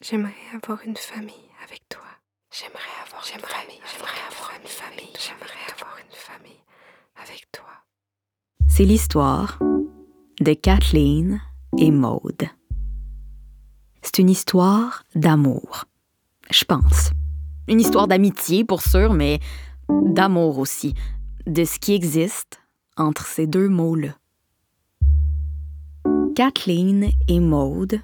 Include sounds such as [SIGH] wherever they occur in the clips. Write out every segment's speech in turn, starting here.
J'aimerais avoir une famille avec toi. J'aimerais avoir une famille. J'aimerais avoir une famille. J'aimerais avoir une famille avec toi. C'est l'histoire de Kathleen et Maude. C'est une histoire d'amour, je pense. Une histoire d'amitié, pour sûr, mais d'amour aussi, de ce qui existe entre ces deux mots-là. Kathleen et Maude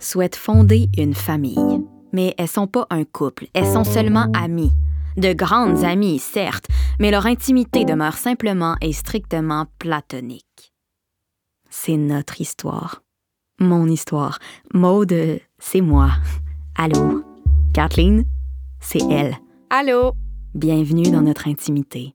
souhaitent fonder une famille. Mais elles sont pas un couple, elles sont seulement amies. De grandes amies, certes, mais leur intimité demeure simplement et strictement platonique. C'est notre histoire. Mon histoire. Maude, c'est moi. Allô? Kathleen, c'est elle. Allô? Bienvenue dans notre intimité.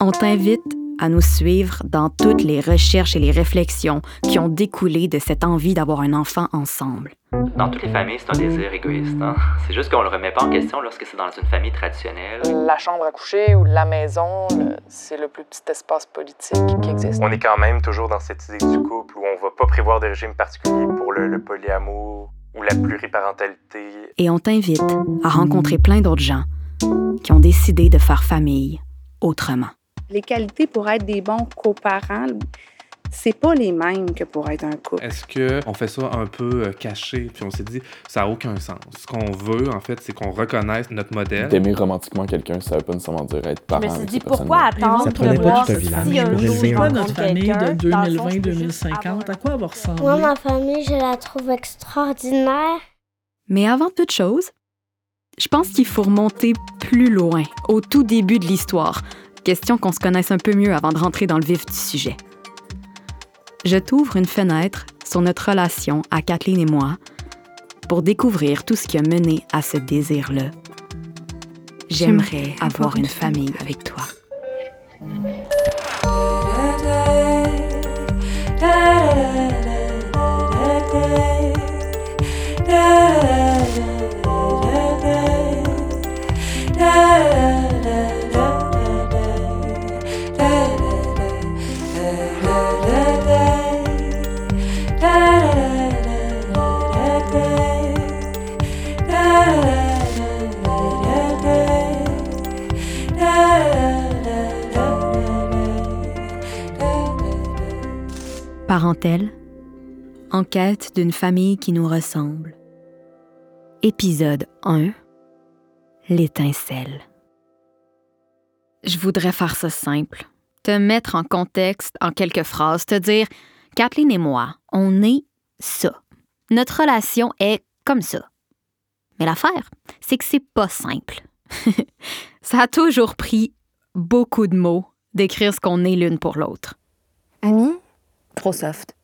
On t'invite à nous suivre dans toutes les recherches et les réflexions qui ont découlé de cette envie d'avoir un enfant ensemble. Dans toutes les familles, c'est un désir égoïste. Hein? C'est juste qu'on le remet pas en question lorsque c'est dans une famille traditionnelle. La chambre à coucher ou la maison, c'est le plus petit espace politique qui existe. On est quand même toujours dans cette idée du couple où on va pas prévoir de régime particulier pour le, le polyamour ou la pluriparentalité. Et on t'invite à rencontrer plein d'autres gens qui ont décidé de faire famille autrement. Les qualités pour être des bons coparents, c'est pas les mêmes que pour être un couple. Est-ce qu'on fait ça un peu euh, caché, puis on s'est dit, ça n'a aucun sens. Ce qu'on veut, en fait, c'est qu'on reconnaisse notre modèle. D'aimer romantiquement quelqu'un, ça veut pas nécessairement dire être parent Je me suis dit, pourquoi attendre Ça de pas voir si village un jour je enfant. Notre famille de dans le fond, je peux juste 2020-2050, avoir à quoi elle va ressembler? Moi, ma famille, je la trouve extraordinaire. Mais avant toute chose, je pense qu'il faut remonter plus loin, au tout début de l'histoire. Question qu'on se connaisse un peu mieux avant de rentrer dans le vif du sujet. Je t'ouvre une fenêtre sur notre relation à Kathleen et moi pour découvrir tout ce qui a mené à ce désir-là. J'aimerais avoir une famille avec toi. Parentèle, en quête d'une famille qui nous ressemble. Épisode 1 L'étincelle. Je voudrais faire ça simple, te mettre en contexte en quelques phrases, te dire Kathleen et moi, on est ça. Notre relation est comme ça. Mais l'affaire, c'est que c'est pas simple. [LAUGHS] ça a toujours pris beaucoup de mots d'écrire ce qu'on est l'une pour l'autre. Ami? Trop soft.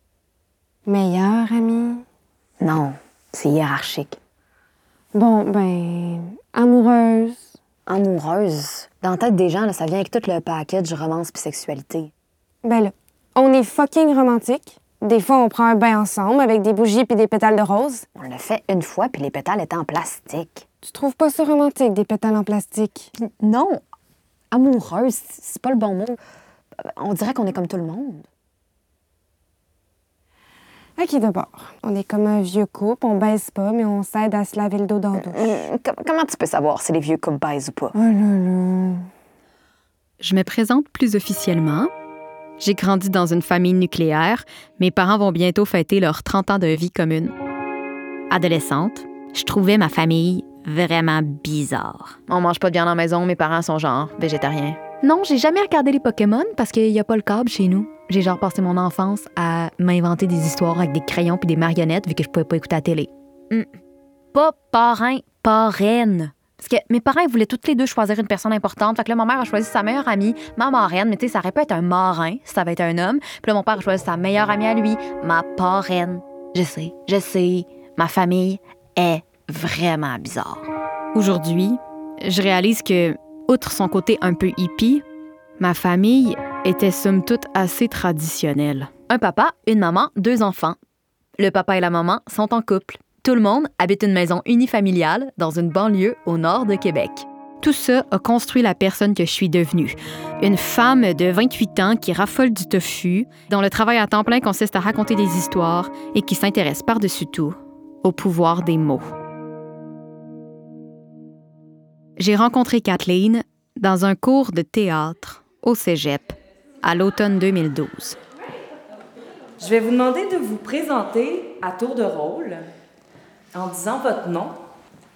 Meilleur ami? Non, c'est hiérarchique. Bon, ben. Amoureuse? Amoureuse? Dans la tête des gens, là, ça vient avec tout le package romance puis sexualité. Ben là, on est fucking romantique. Des fois, on prend un bain ensemble avec des bougies puis des pétales de rose. On l'a fait une fois, puis les pétales étaient en plastique. Tu trouves pas ça romantique, des pétales en plastique? Non, amoureuse, c'est pas le bon mot. On dirait qu'on est comme tout le monde. Ok, d'abord. On est comme un vieux couple, on baisse pas, mais on s'aide à se laver le dos dans la douche. Com- comment tu peux savoir si les vieux couples baisent ou pas? Oh là là. Je me présente plus officiellement. J'ai grandi dans une famille nucléaire. Mes parents vont bientôt fêter leurs 30 ans de vie commune. Adolescente, je trouvais ma famille vraiment bizarre. On mange pas de viande à la maison, mes parents sont genre végétariens. Non, j'ai jamais regardé les Pokémon parce qu'il y a pas le câble chez nous. J'ai genre passé mon enfance à m'inventer des histoires avec des crayons puis des marionnettes vu que je pouvais pas écouter la télé. Hum. Pas parrain, parraine. Parce que mes parents ils voulaient toutes les deux choisir une personne importante. Fait que là, ma mère a choisi sa meilleure amie, ma marraine. Mais tu sais, ça aurait pu être un marin si ça avait été un homme. Puis là, mon père a choisi sa meilleure amie à lui, ma parraine. Je sais, je sais, ma famille est vraiment bizarre. Aujourd'hui, je réalise que, outre son côté un peu hippie, ma famille était somme toute assez traditionnelle. Un papa, une maman, deux enfants. Le papa et la maman sont en couple. Tout le monde habite une maison unifamiliale dans une banlieue au nord de Québec. Tout ça a construit la personne que je suis devenue. Une femme de 28 ans qui raffole du tofu, dont le travail à temps plein consiste à raconter des histoires et qui s'intéresse par-dessus tout au pouvoir des mots. J'ai rencontré Kathleen dans un cours de théâtre au Cégep à l'automne 2012. Je vais vous demander de vous présenter à tour de rôle en disant votre nom,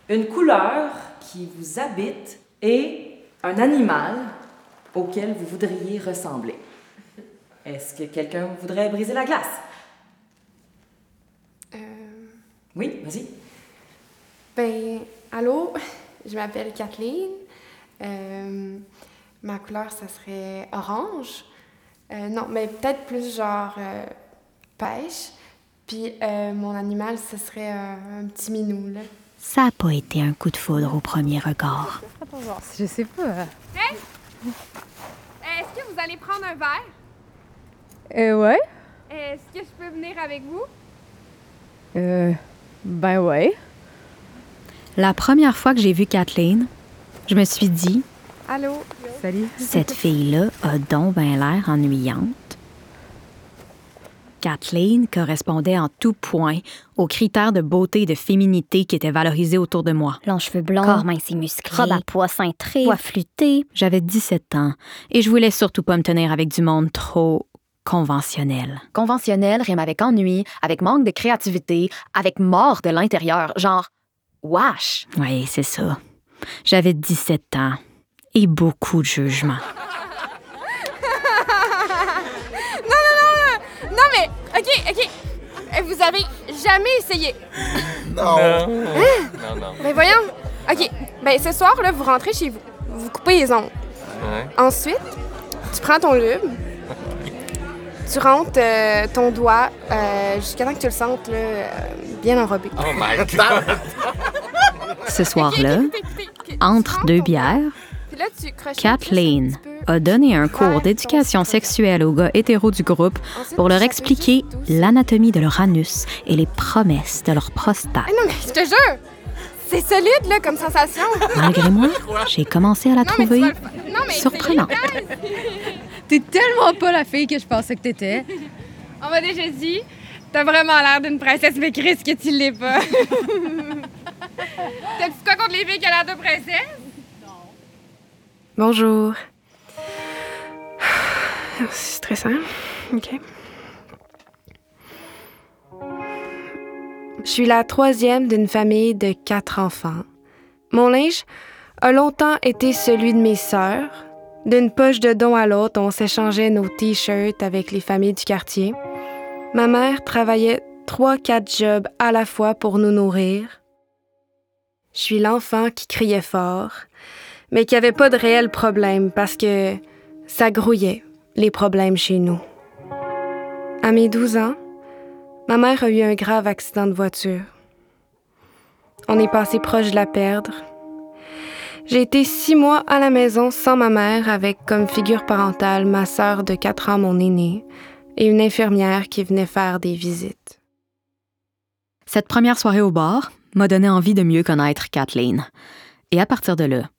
une couleur qui vous habite et un animal auquel vous voudriez ressembler. Est-ce que quelqu'un voudrait briser la glace? Euh, Oui, vas-y. ben, allô, [LAUGHS] je m'appelle Kathleen. Euh, ma couleur, ça serait orange. Euh, non, mais peut-être plus genre euh, pêche. Puis euh, mon animal, ce serait euh, un petit minou, là. Ça n'a pas été un coup de foudre au premier regard. Je sais pas. Hey! Est-ce que vous allez prendre un verre? Euh, ouais. Est-ce que je peux venir avec vous? Euh, ben ouais. La première fois que j'ai vu Kathleen, je me suis dit, Allô? Salut. cette fille-là a donc ben l'air ennuyante. Kathleen correspondait en tout point aux critères de beauté et de féminité qui étaient valorisés autour de moi. Longs cheveux blonds, Corps mince et musclé, robe à pois cintré, poids flûté. J'avais 17 ans et je voulais surtout pas me tenir avec du monde trop conventionnel. Conventionnel rime avec ennui, avec manque de créativité, avec mort de l'intérieur. Genre, wesh! Oui, c'est ça. J'avais 17 ans et beaucoup de jugement. [LAUGHS] non, non, non, non! Non, mais, OK, OK. Vous avez jamais essayé? [LAUGHS] Non. Hein? Non, non. Ben voyons. OK. Ben ce soir, là, vous rentrez chez vous. Vous coupez les ongles. Ouais. Ensuite, tu prends ton lube. Tu rentres euh, ton doigt euh, jusqu'à temps que tu le sentes là, euh, bien enrobé. Oh my [LAUGHS] God! Ce soir-là, entre deux bières, Kathleen a donné un cours d'éducation sexuelle aux gars hétéros du groupe pour leur expliquer l'anatomie de leur anus et les promesses de leur prostate. Non, mais je te jure! C'est solide, là, comme sensation. Malgré moi, [LAUGHS] j'ai commencé à la trouver surprenante. [LAUGHS] T'es tellement pas la fille que je pensais que t'étais. On m'a déjà dit, t'as vraiment l'air d'une princesse, mais Chris, que tu l'es pas. [LAUGHS] T'as-tu quoi contre les filles qui ont l'air de princesse? Bonjour. C'est stressant. OK. Je suis la troisième d'une famille de quatre enfants. Mon linge a longtemps été celui de mes sœurs. D'une poche de don à l'autre, on s'échangeait nos t-shirts avec les familles du quartier. Ma mère travaillait trois, quatre jobs à la fois pour nous nourrir. Je suis l'enfant qui criait fort, mais qui avait pas de réel problème parce que ça grouillait, les problèmes chez nous. À mes 12 ans, ma mère a eu un grave accident de voiture. On est passé proche de la perdre. J'ai été six mois à la maison sans ma mère avec comme figure parentale ma sœur de 4 ans, mon aînée, et une infirmière qui venait faire des visites. Cette première soirée au bar m'a donné envie de mieux connaître Kathleen. Et à partir de là,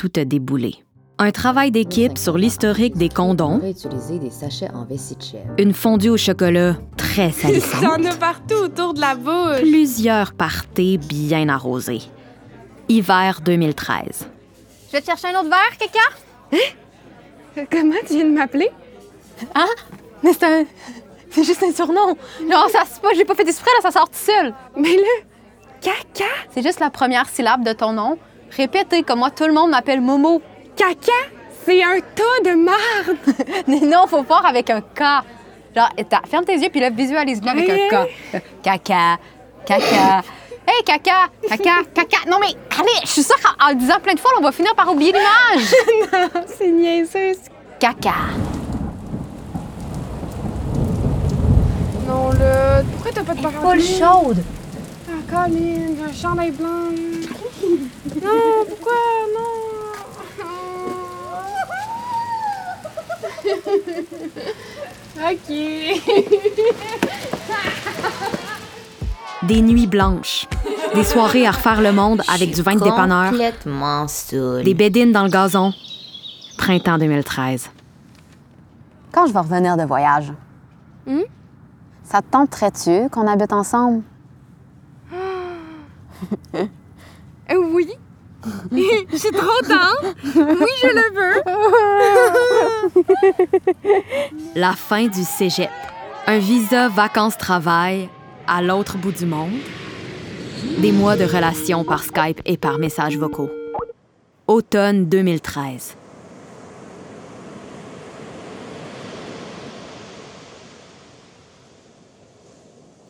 tout a déboulé. Un travail d'équipe sur l'historique des condoms, en une fondue au chocolat très salissante, T'en as partout autour de la bouche. plusieurs parties bien arrosées. Hiver 2013. Je vais te chercher un autre verre, quelqu'un? Comment tu viens de m'appeler? Hein? Mais c'est un. C'est juste un surnom. Non, ça se pas, j'ai pas fait exprès, là, ça sort tout seul. Mais là, caca? C'est juste la première syllabe de ton nom. Répétez, comme moi, tout le monde m'appelle Momo. Caca? C'est un tas de marde! [LAUGHS] Mais non, faut voir avec un K. Genre, ferme tes yeux, puis là, visualise-le avec un K. [LAUGHS] Caca, caca. Hey, caca, caca, caca. Non, mais allez, je suis sûre qu'en en le disant plein de fois, on va finir par oublier l'image. [LAUGHS] non, c'est niaiseux. Caca. Non, là, pourquoi t'as pas de parapluie? Full chaude. Ah, Colin, j'ai un chandail blanc. Non, pourquoi? Non. OK. Des nuits blanches, des soirées à refaire le monde avec du vin de dépanneur, Complètement saoul. des bédines dans le gazon. Printemps 2013. Quand je vais revenir de voyage, Hmm? ça te tenterait-tu qu'on habite ensemble? [GASPS] [LAUGHS] Euh, oui, [LAUGHS] suis trop tendre. Oui, je le veux. [LAUGHS] La fin du cégep. Un visa vacances-travail à l'autre bout du monde. Des mois de relations par Skype et par messages vocaux. Automne 2013.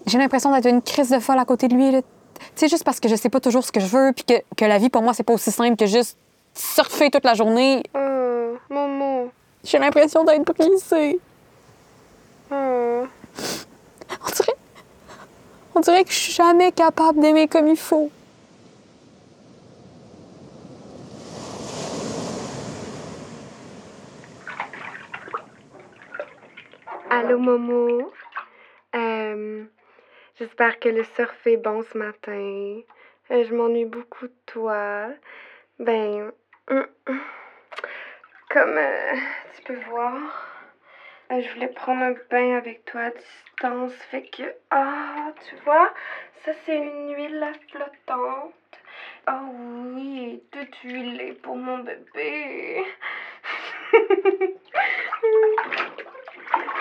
J'ai l'impression d'être une crise de folle à côté de lui. là. Sais, juste parce que je sais pas toujours ce que je veux, puis que, que la vie, pour moi, c'est pas aussi simple que juste surfer toute la journée. Oh, Momo. J'ai l'impression d'être brisée. Oh. On dirait... On dirait que je suis jamais capable d'aimer comme il faut. Allô, Momo. Euh, J'espère que le surf est bon ce matin. Euh, je m'ennuie beaucoup de toi. Ben, hum, hum. comme euh, tu peux voir, euh, je voulais prendre un bain avec toi à distance. Fait que, ah, tu vois, ça c'est une huile flottante. Ah oui, toute huilée pour mon bébé. [LAUGHS]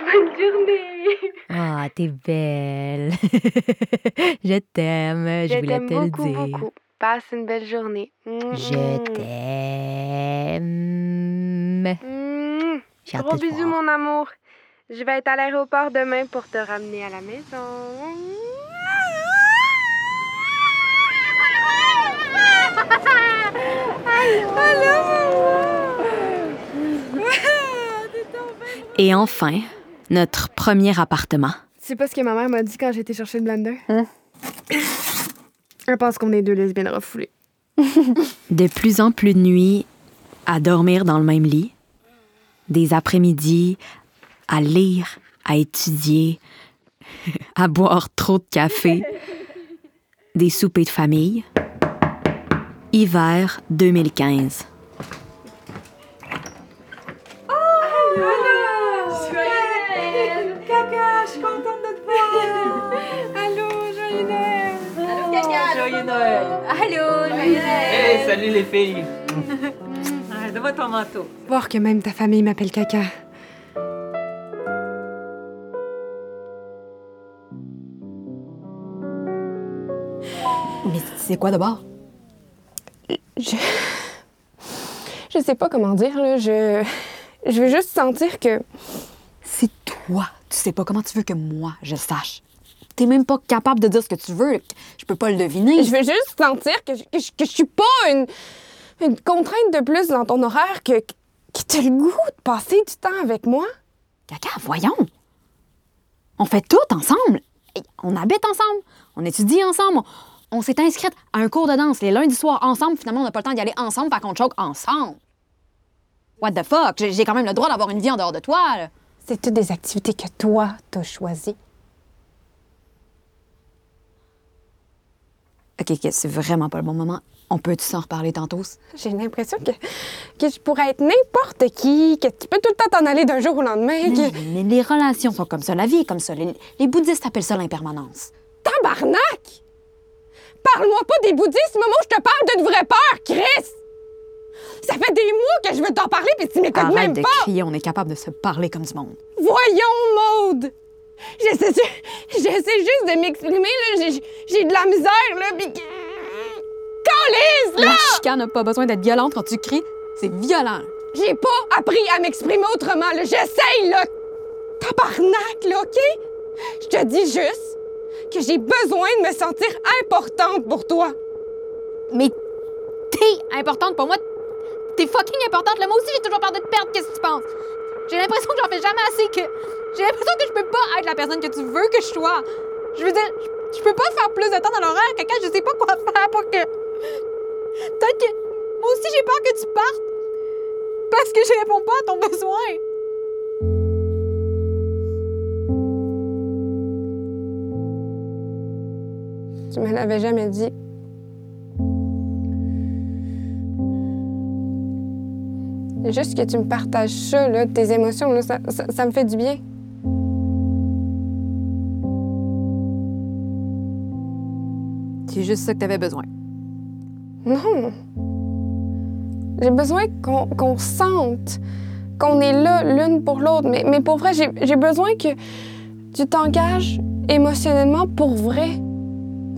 Bonne journée. Ah, t'es belle. [LAUGHS] je t'aime, je, Je voulais t'aime te le beaucoup, dire. beaucoup. Passe une belle journée. Je t'aime. Mm. Hâte Gros bisous, mon amour. Je vais être à l'aéroport demain pour te ramener à la maison. [LAUGHS] Et enfin, notre premier appartement. Tu sais pas ce que ma mère m'a dit quand j'ai été chercher le blender? Elle pense qu'on est deux lesbiennes refoulées. [LAUGHS] De plus en plus de nuits à dormir dans le même lit. Des après-midi à lire, à étudier, [LAUGHS] à boire trop de café. Des soupers de famille. Hiver 2015. Allô. Hey, salut les filles. [LAUGHS] Ah, Donne-moi ton manteau. Voir que même ta famille m'appelle caca. Mais c'est quoi d'abord? Je. Je sais pas comment dire, là. Je. Je veux juste sentir que. C'est toi. Tu sais pas comment tu veux que moi, je sache. T'es même pas capable de dire ce que tu veux. Je peux pas le deviner. Je veux juste sentir que je, que je, que je suis pas une, une contrainte de plus dans ton horaire que, que t'as le goût de passer du temps avec moi. Caca, voyons. On fait tout ensemble. On habite ensemble. On étudie ensemble. On, on s'est inscrite à un cours de danse les lundis soirs ensemble. Finalement, on n'a pas le temps d'y aller ensemble, fait qu'on choque ensemble. What the fuck? J'ai quand même le droit d'avoir une vie en dehors de toi. C'est toutes des activités que toi, t'as choisies. OK, OK, c'est vraiment pas le bon moment. On peut-tu s'en reparler tantôt? J'ai l'impression que, que je pourrais être n'importe qui, que tu peux tout le temps t'en aller d'un jour au lendemain. Mais, Que... mais les relations sont comme ça, la vie est comme ça. Les, les bouddhistes appellent ça l'impermanence. Tabarnak! Parle-moi pas des bouddhistes, moment où je te parle d'une vraie peur, Chris! Ça fait des mois que je veux t'en parler, puis tu m'écoutes Arrête même de pas! crier, on est capable de se parler comme du monde. Voyons, Maude! J'essaie, j'essaie juste de m'exprimer, là. J'ai, de la misère, là, pis... Calisse, là! La chicane n'a pas besoin d'être violente quand tu cries. C'est violent. J'ai pas appris à m'exprimer autrement, là. J'essaye, là! Tabarnak, là, OK? Je te dis juste que j'ai besoin de me sentir importante pour toi. Mais t'es importante pour moi. T'es fucking importante. Là, moi aussi, j'ai toujours peur de te perdre. Qu'est-ce que tu penses? J'ai l'impression que j'en fais jamais assez, que j'ai l'impression que je peux pas être la personne que tu veux que je sois. Je veux dire, je, peux pas faire plus de temps dans l'horaire. Caca, je sais pas quoi faire pour que. Peut-être que. Moi aussi, j'ai peur que tu partes. Parce que je réponds pas à ton besoin. Tu me l'avais jamais dit. Juste que tu me partages ça, là, tes émotions, là, ça me fait du bien. C'est juste ça que t'avais besoin. Non. J'ai besoin qu'on qu'on sente qu'on est là l'une pour l'autre. Mais, mais pour vrai, j'ai besoin que tu t'engages émotionnellement pour vrai.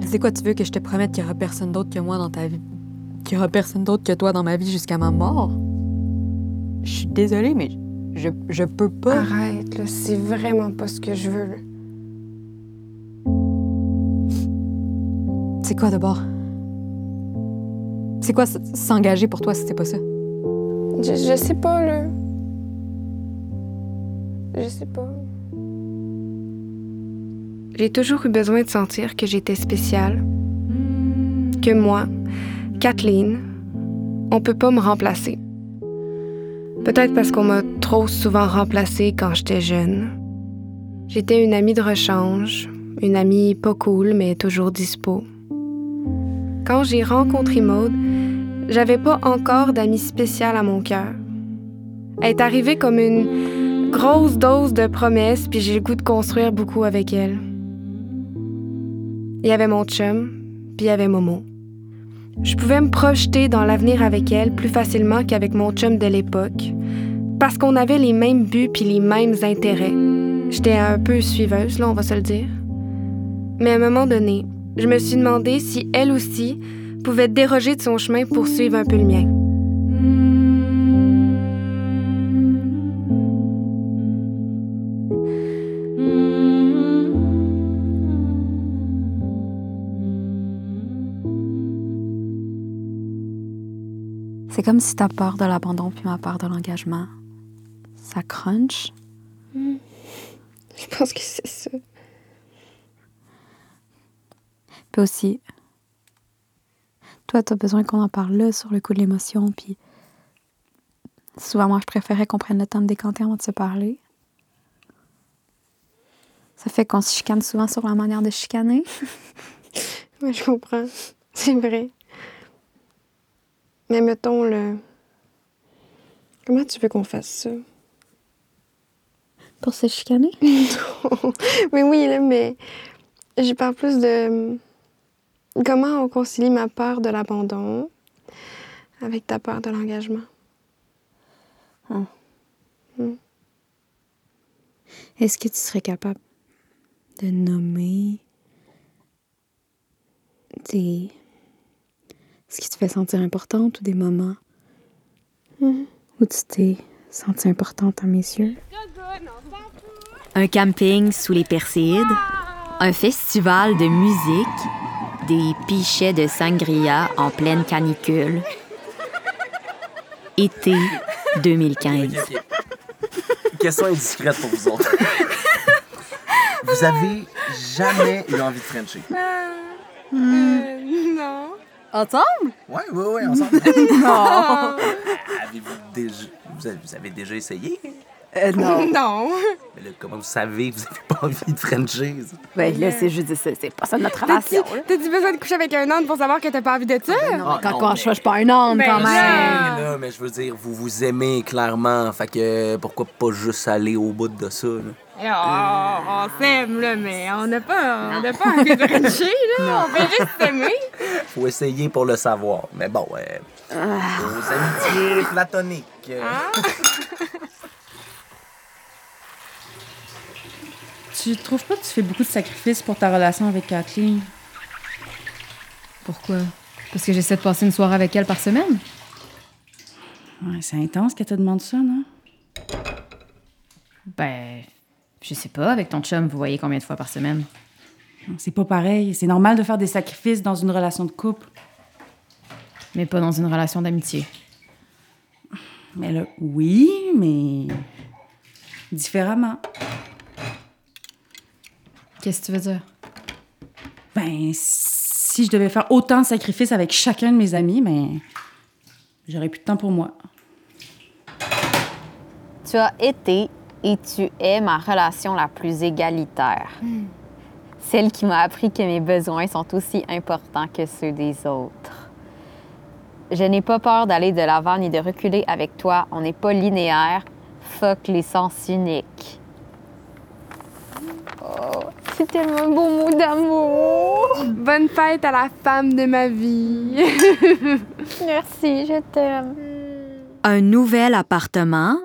C'est quoi, tu veux que je te promette qu'il y aura personne d'autre que moi dans ta vie? Qu'il y aura personne d'autre que toi dans ma vie jusqu'à ma mort? Je suis désolée, mais je, je peux pas. Arrête, là, c'est vraiment pas ce que je veux. C'est quoi d'abord? C'est quoi s'engager pour toi si c'est pas ça? Je, je sais pas, là. Je sais pas. J'ai toujours eu besoin de sentir que j'étais spéciale. Que moi, Kathleen, on peut pas me remplacer. Peut-être parce qu'on m'a trop souvent remplacée quand j'étais jeune. J'étais une amie de rechange, une amie pas cool, mais toujours dispo. Quand j'ai rencontré Maude, j'avais pas encore d'amis spéciale à mon cœur. Elle est arrivée comme une grosse dose de promesses, puis j'ai le goût de construire beaucoup avec elle. Il y avait mon chum, puis il y avait Momo. Je pouvais me projeter dans l'avenir avec elle plus facilement qu'avec mon chum de l'époque, parce qu'on avait les mêmes buts puis les mêmes intérêts. J'étais un peu suiveuse, là, on va se le dire. Mais à un moment donné, je me suis demandé si elle aussi pouvait déroger de son chemin pour suivre un peu le mien. C'est comme si ta peur de l'abandon puis ma peur de l'engagement, ça crunch. Je pense que c'est ça. Puis aussi, toi, t'as besoin qu'on en parle là sur le coup de l'émotion, puis souvent, moi, je préférais qu'on prenne le temps de décanter avant de se parler. Ça fait qu'on se chicane souvent sur la manière de chicaner. [LAUGHS] Oui, je comprends. C'est vrai. Mais mettons le. Comment tu veux qu'on fasse ça? Pour se chicaner? [LAUGHS] mais oui, là, mais je parle plus de comment on concilie ma peur de l'abandon avec ta peur de l'engagement? Ah. Hmm. Est-ce que tu serais capable de nommer des. ce qui te fait sentir importante ou des moments Mhm. où tu t'es sentie importante à mes yeux? Un camping sous les Perséides, un festival de musique, des pichets de sangria en pleine canicule. Été 2015. Question indiscrète pour vous autres. vous avez jamais eu envie de Frencher? non. Ensemble? Ouais, ouais, ouais, ensemble. [LAUGHS] Non. Avez-vous déjà... Vous avez, vous avez déjà essayé? Euh, [LAUGHS] non. non. Mais là, comment vous savez que vous avez pas envie de Frencher? ça? Ben là, c'est juste, c'est c'est pas ça notre relation. là. T'as-tu besoin de coucher avec un homme pour savoir que t'as pas envie de ça? Ah, Quand non, on mais- change pas un homme, Ben quand là. même. Ouais, là, mais je veux dire, vous vous aimez clairement. Fait que pourquoi pas juste aller au bout de ça, là? Alors, on, on s'aime, là, mais on n'a pas, on n'a pas envie de [LAUGHS] rencher, là. On veut juste s'aimer. Faut essayer pour le savoir. Mais bon, euh, aux amitiés platoniques. euh, [LAUGHS] Tu trouves pas que tu fais beaucoup de sacrifices pour ta relation avec Kathleen? Pourquoi? Parce que j'essaie de passer une soirée avec elle par semaine? Ouais, c'est intense qu'elle te demande ça, non? Ben, je sais pas, avec ton chum, vous voyez combien de fois par semaine? C'est pas pareil. C'est normal de faire des sacrifices dans une relation de couple. Mais pas dans une relation d'amitié. Mais là, oui, mais différemment. Qu'est-ce que tu veux dire? Ben, si je devais faire autant de sacrifices avec chacun de mes amis, ben, j'aurais plus de temps pour moi. Tu as été et tu es ma relation la plus égalitaire. Celle qui m'a appris que mes besoins sont aussi importants que ceux des autres. Je n'ai pas peur d'aller de l'avant ni de reculer avec toi. On n'est pas linéaire. Fuck les sens uniques. Oh, c'est tellement un beau mot d'amour. Bonne fête à la femme de ma vie. [LAUGHS] Merci, je t'aime. Un nouvel appartement,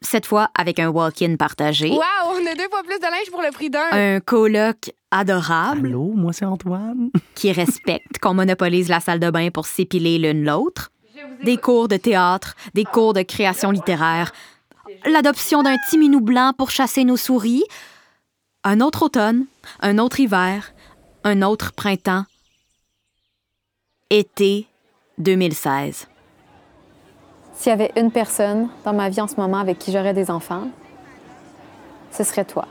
cette fois avec un walk-in partagé. Wow, on a deux fois plus de linge pour le prix d'un. Un coloc adorable. Allô, moi c'est Antoine. [LAUGHS] Qui respecte qu'on monopolise la salle de bain pour s'épiler l'une l'autre. Des cours de théâtre, des cours de création littéraire. L'adoption d'un petit minou blanc pour chasser nos souris. Un autre automne, un autre hiver, un autre printemps. Été 2016. S'il y avait une personne dans ma vie en ce moment avec qui j'aurais des enfants, ce serait toi.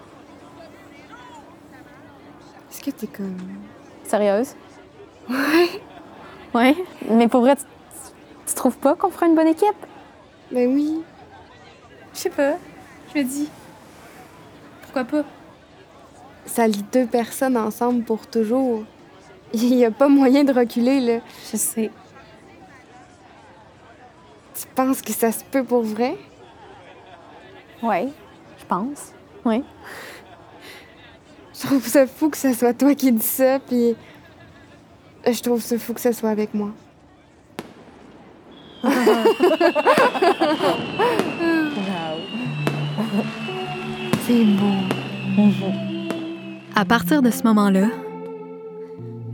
Est-ce que t'es comme. Sérieuse? Ouais. Ouais. Mais pour vrai, tu, tu trouves pas qu'on ferait une bonne équipe? Ben oui. Je sais pas. Je me dis. Pourquoi pas? Ça lie deux personnes ensemble pour toujours. [LAUGHS] Il y a pas moyen de reculer, là. Je sais. Tu penses que ça se peut pour vrai? Ouais, je pense. Oui. [LAUGHS] Je trouve ça fou que ce soit toi qui dis ça, puis je trouve ça fou que ce soit avec moi. [LAUGHS] C'est beau. À partir de ce moment-là,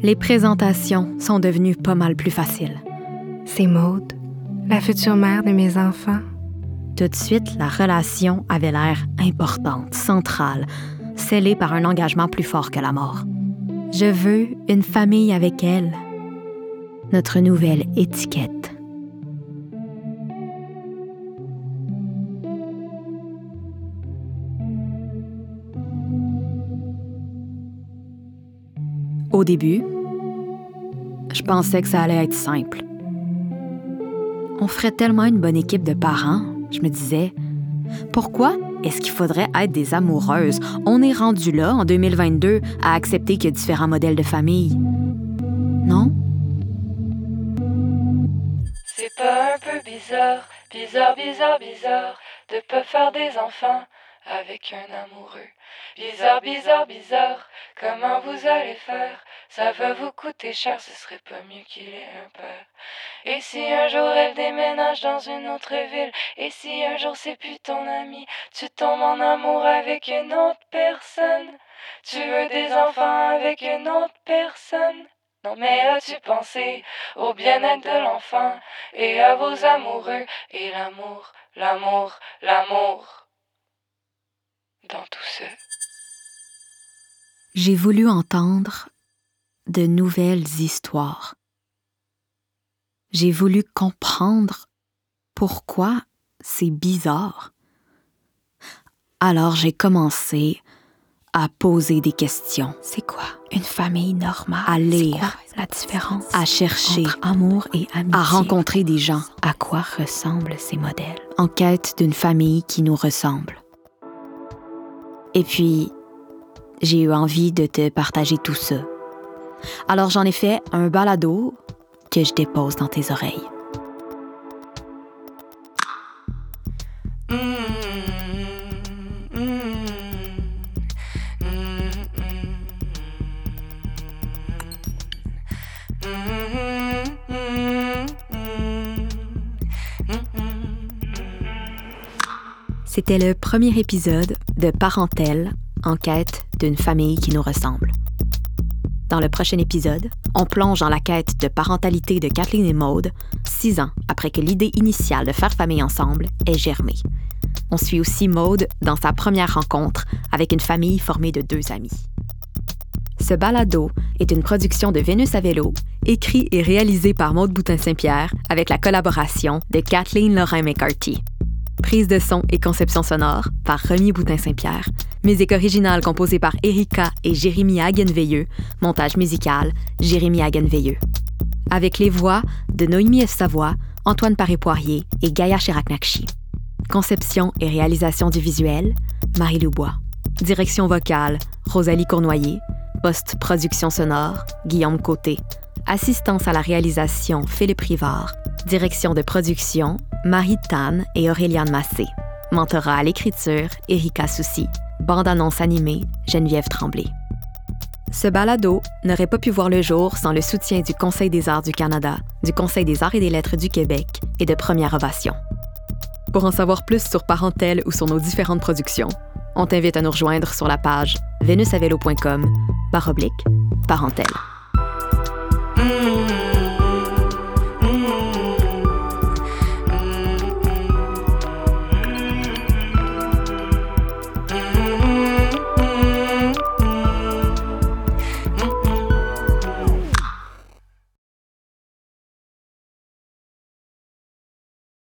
les présentations sont devenues pas mal plus faciles. C'est Maude, la future mère de mes enfants. Tout de suite, la relation avait l'air importante, centrale, scellée par un engagement plus fort que la mort. Je veux une famille avec elle. Notre nouvelle étiquette. Au début, je pensais que ça allait être simple. On ferait tellement une bonne équipe de parents, je me disais. Pourquoi est-ce qu'il faudrait être des amoureuses? On est rendu là, en 2022, à accepter qu'il y a différents modèles de famille. Non? C'est pas un peu bizarre, bizarre, bizarre, bizarre, de pas faire des enfants avec un amoureux. Bizarre, bizarre, bizarre, comment vous allez faire? Ça va vous coûter cher, ce serait pas mieux qu'il ait un père. Et si un jour elle déménage dans une autre ville, et si un jour c'est plus ton ami, tu tombes en amour avec une autre personne, tu veux des enfants avec une autre personne? Non mais as-tu pensé au bien-être de l'enfant et à vos amoureux? Et l'amour, l'amour, l'amour dans tout ça? J'ai voulu entendre de nouvelles histoires. J'ai voulu comprendre pourquoi c'est bizarre. Alors j'ai commencé à poser des questions. C'est quoi une famille normale? À lire. Quoi, la différence? À chercher. Entre amour et amitié? À rencontrer des gens. À quoi ressemblent ces modèles? En quête d'une famille qui nous ressemble. Et puis, j'ai eu envie de te partager tout ça. Alors j'en ai fait un balado que je dépose dans tes oreilles. C'était le premier épisode de Parentèle en quête d'une famille qui nous ressemble. Dans le prochain épisode, on plonge dans la quête de parentalité de Kathleen et Maude, six ans après que l'idée initiale de faire famille ensemble ait germé. On suit aussi Maude dans sa première rencontre avec une famille formée de deux amis. Ce balado est une production de Vénus à vélo, écrit et réalisé par Maude Boutin-Saint-Pierre avec la collaboration de Kathleen Lorrain-McCarthy. Prise de son et conception sonore par Remy Boutin-Saint-Pierre. Musique originale composée par Erika et Jérémy Hagenveilleux. Montage musical, Jérémy Hagenveilleux. Avec les voix de Noémie F. Savoie, Antoine Paré-Poirier et Gaïa Chirac-Nakchi. Conception et réalisation du visuel, Marie Loubois. Direction vocale, Rosalie Cournoyer. Post-production sonore, Guillaume Côté. Assistance à la réalisation, Philippe Rivard. Direction de production, Marie Tan et Auréliane Massé. Mentorat à l'écriture, Erika Soucy. Bande-annonce animée, Geneviève Tremblay. Ce balado n'aurait pas pu voir le jour sans le soutien du Conseil des arts du Canada, du Conseil des arts et des lettres du Québec et de Première Ovation. Pour en savoir plus sur Parentèle ou sur nos différentes productions, on t'invite à nous rejoindre sur la page vénusavello.com par oblique Parentèle. mm.